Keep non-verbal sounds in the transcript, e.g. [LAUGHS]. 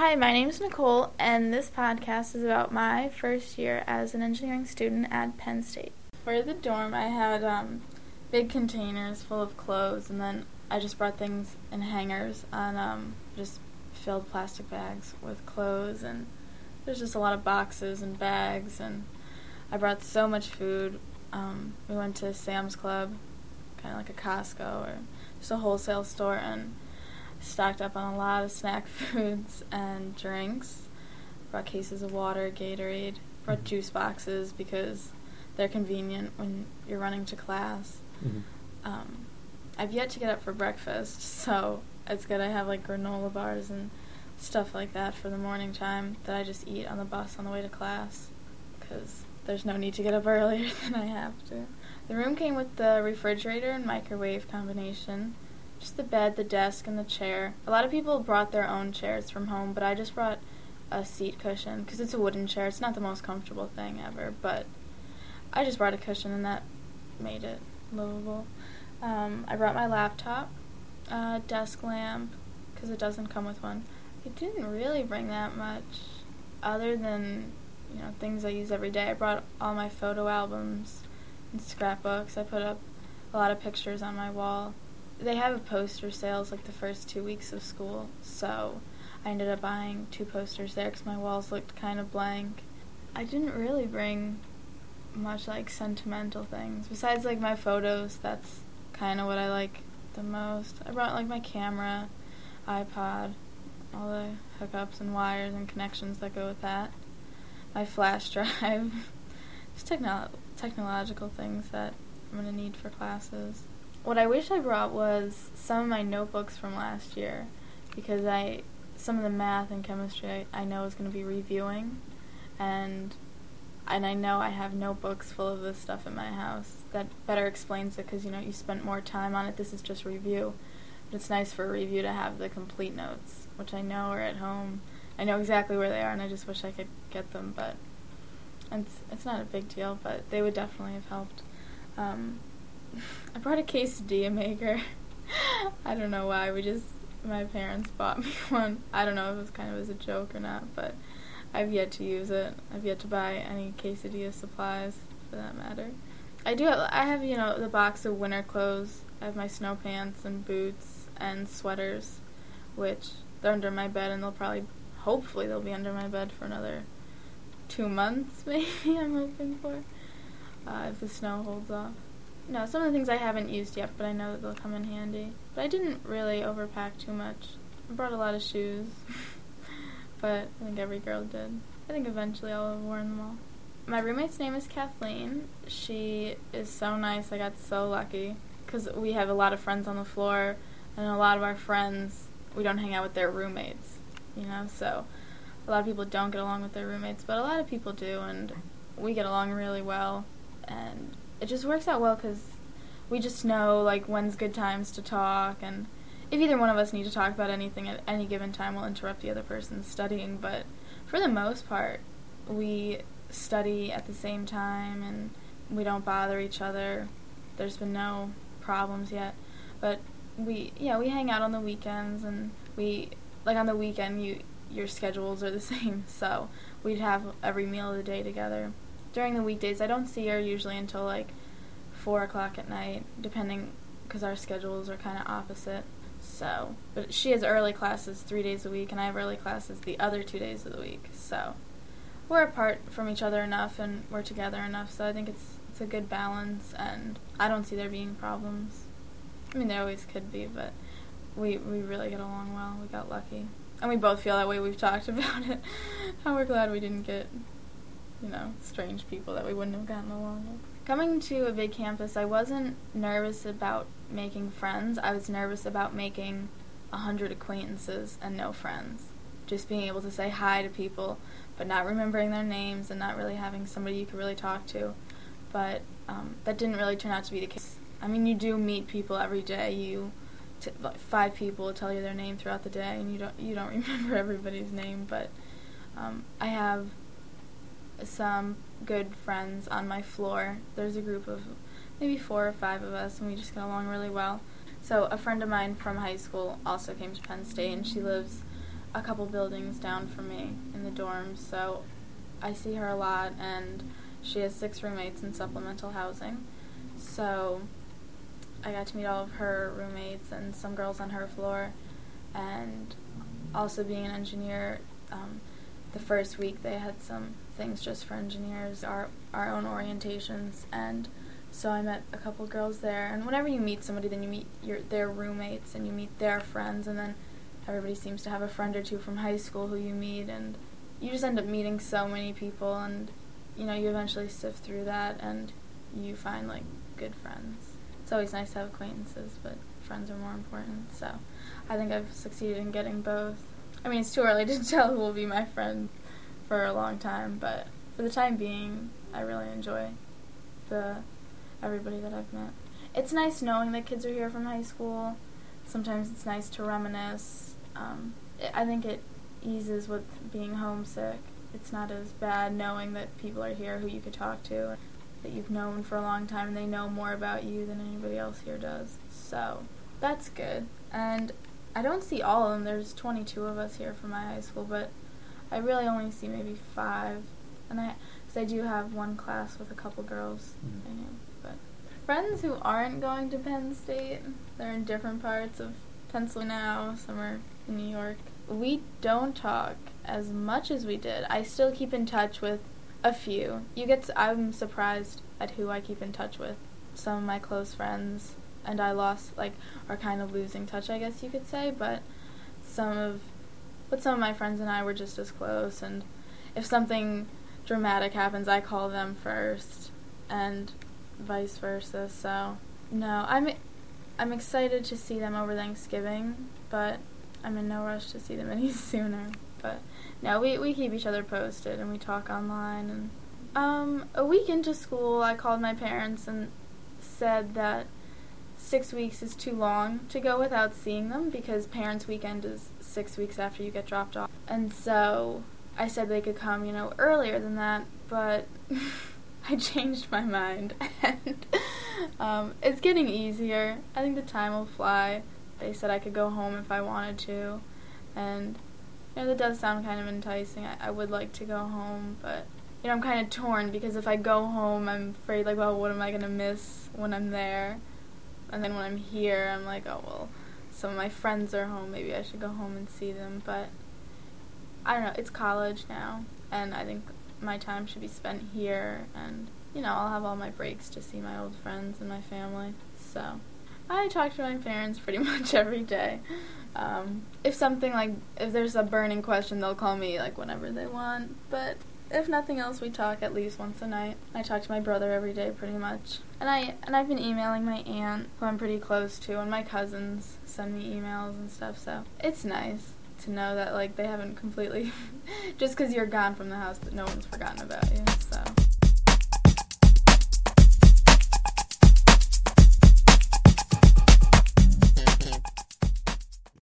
Hi, my name is Nicole, and this podcast is about my first year as an engineering student at Penn State. For the dorm, I had um, big containers full of clothes, and then I just brought things in hangers on um, just filled plastic bags with clothes, and there's just a lot of boxes and bags, and I brought so much food. Um, we went to Sam's Club, kind of like a Costco or just a wholesale store, and stocked up on a lot of snack [LAUGHS] foods and drinks. Brought cases of water, Gatorade. Brought Mhm. juice boxes because they're convenient when you're running to class. Mhm. Um, I've yet to get up for breakfast, [LAUGHS] so it's good I have like granola bars and stuff like that for the morning time that I just eat on the bus on the way to class because there's no need to get up [LAUGHS] earlier than I have to. The room came with the refrigerator and microwave combination, just the bed, the desk, and the chair. A lot of people brought their own chairs from home, but I just brought a seat cushion because it's a wooden chair. It's not the most comfortable thing ever, but I just brought a cushion and that made it livable. Um, I brought my laptop, uh, desk lamp, because it doesn't come with one. I didn't really bring that much, other than you know things I use every day. I brought all my photo albums and scrapbooks. I put up a lot of pictures on my wall. They have a poster sales like the first two weeks of school, so I ended up buying two posters there because my walls looked kind of blank. I didn't really bring much like sentimental things besides like my photos. That's kind of what I like the most. I brought like my camera, iPod, all the hookups and wires and connections that go with that. My flash [LAUGHS] drive, just techno- technological things that I'm gonna need for classes. What I wish I brought was some of my notebooks from last year because I some of the math and chemistry I, I know is going to be reviewing and and I know I have notebooks full of this stuff in my house that better explains it because you know you spent more time on it. This is just review, but it's nice for a review to have the complete notes, which I know are at home. I know exactly where they are, and I just wish I could get them, but it's it's not a big deal. But they would definitely have helped. Um, I brought a quesadilla maker. [LAUGHS] I don't know why. We just my parents bought me [LAUGHS] one. I don't know if it was kind of as a joke or not, but I've yet to use it. I've yet to buy any quesadilla supplies for that matter. I do. I have you know the box of winter clothes. I have my snow pants and boots and sweaters, which they're under my bed, and they'll probably, hopefully, they'll be under my bed for another two months. [LAUGHS] Maybe I'm hoping for, uh, if the snow holds off. No, some of the things I haven't used yet, but I know that they'll come in handy. But I didn't really overpack too much. I brought a lot of shoes, [LAUGHS] but I think every girl did. I think eventually I'll have worn them all. My roommate's name is Kathleen. She is so nice. I got so lucky because we have a lot of friends on the floor, and a lot of our friends we don't hang out with their roommates, you know. So a lot of people don't get along with their roommates, but a lot of people do, and we get along really well. And it just works out well because we just know like when's good times to talk, and if either one of us need to talk about anything at any given time, we'll interrupt the other person's studying. But for the most part, we study at the same time, and we don't bother each other. There's been no problems yet, but we yeah we hang out on the weekends, and we like on the weekend you your schedules are the [LAUGHS] same, so we'd have every meal of the day together. During the weekdays, I don't see her usually until like four o'clock at night, depending because our schedules are kind of opposite. So, but she has early classes three days a week, and I have early classes the other two days of the week. So, we're apart from each other enough, and we're together enough. So I think it's it's a good balance, and I don't see there being problems. I mean, there always could be, but we we really get along well. We got lucky, and we both feel that way. We've talked [LAUGHS] about it. How we're glad we didn't get, you know, strange people that we wouldn't have gotten along with. Coming to a big campus, I wasn't nervous about making friends. I was nervous about making a hundred acquaintances and no friends. Just being able to say hi to people, but not remembering their names and not really having somebody you could really talk to. But um, that didn't really turn out to be the case. I mean, you do meet people every day. You t- like five people tell you their name throughout the day, and you don't you don't [LAUGHS] remember everybody's name. But um, I have some good friends on my floor. There's a group of maybe four or five of us, and we just get along really well. So a friend of mine from high school also came to Penn State, and she lives a couple buildings down from me in the dorms, so I see her a lot, and she has six roommates in supplemental housing. So I got to meet all of her roommates and some girls on her floor, and also being an engineer. Um, the first week they had some things just for engineers, our our own orientations, and so I met a couple girls there. And whenever you meet somebody, then you meet your their roommates and you meet their friends, and then everybody seems to have a friend or two from high school who you meet, and you just end up meeting so many people, and you know you eventually sift through that, and you find like good friends. It's always nice to have acquaintances, but friends are more important. So I think I've succeeded in getting both. I mean, it's too early to [LAUGHS] tell who will be my friend for a long time, but for the time being, I really enjoy the everybody that I've met. It's nice knowing that kids are here from high school. Sometimes it's nice to reminisce. Um, it, I think it eases with being homesick. It's not as bad knowing that people are here who you could talk to, that you've known for a long time, and they know more about you than anybody else here does. So that's good. And I don't see all of them. There's 22 of us here from my high school, but I really only see maybe five. And I, cause I do have one class with a couple girls mm-hmm. I know. But friends who aren't going to Penn State, they're in different parts of Pennsylvania now. Some are in New York. We don't talk as much as we did. I still keep in touch with a few. You get. I'm surprised at who I keep in touch with. Some of my close friends and I lost like are kind of losing touch, I guess you could say. But some of, but some of my friends and I were just as close. And if something dramatic happens, I call them first, and vice versa. So no, I'm I'm excited to see them over Thanksgiving, but I'm in no rush to see them [LAUGHS] any sooner. But no, we we keep each other posted and we talk online. And um, a week into school, I called my parents and said that six weeks is too long to go without seeing them because Parents' Weekend is six weeks after you get dropped off. And so I said they could come, you know, earlier than that, but [LAUGHS] I changed my mind. [LAUGHS] And um, it's getting easier. I think the time will fly. They said I could go home if I wanted to. And, you know, that does sound kind of enticing. I, I would like to go home, but, you know, I'm kind of torn because if I go home, I'm afraid, like, well, what am I going to miss when I'm there? And then when I'm here, I'm like, oh, well, some of my friends are home. Maybe I should go home and see them. But I don't know. It's college now. And I think my time should be spent here. And, you know, I'll have all my breaks to see my old friends and my family. So I talk to my parents pretty [LAUGHS] much every day. Um, if something like, if there's a burning question, they'll call me like whenever they want. But if nothing else, we talk at least once a night. I talk to my brother every day, pretty much. And I and I've been emailing my aunt, who I'm pretty close to, and my cousins send me emails and stuff. So it's nice to know that like they haven't completely [LAUGHS] just because you're gone from the house that no one's forgotten about you. So.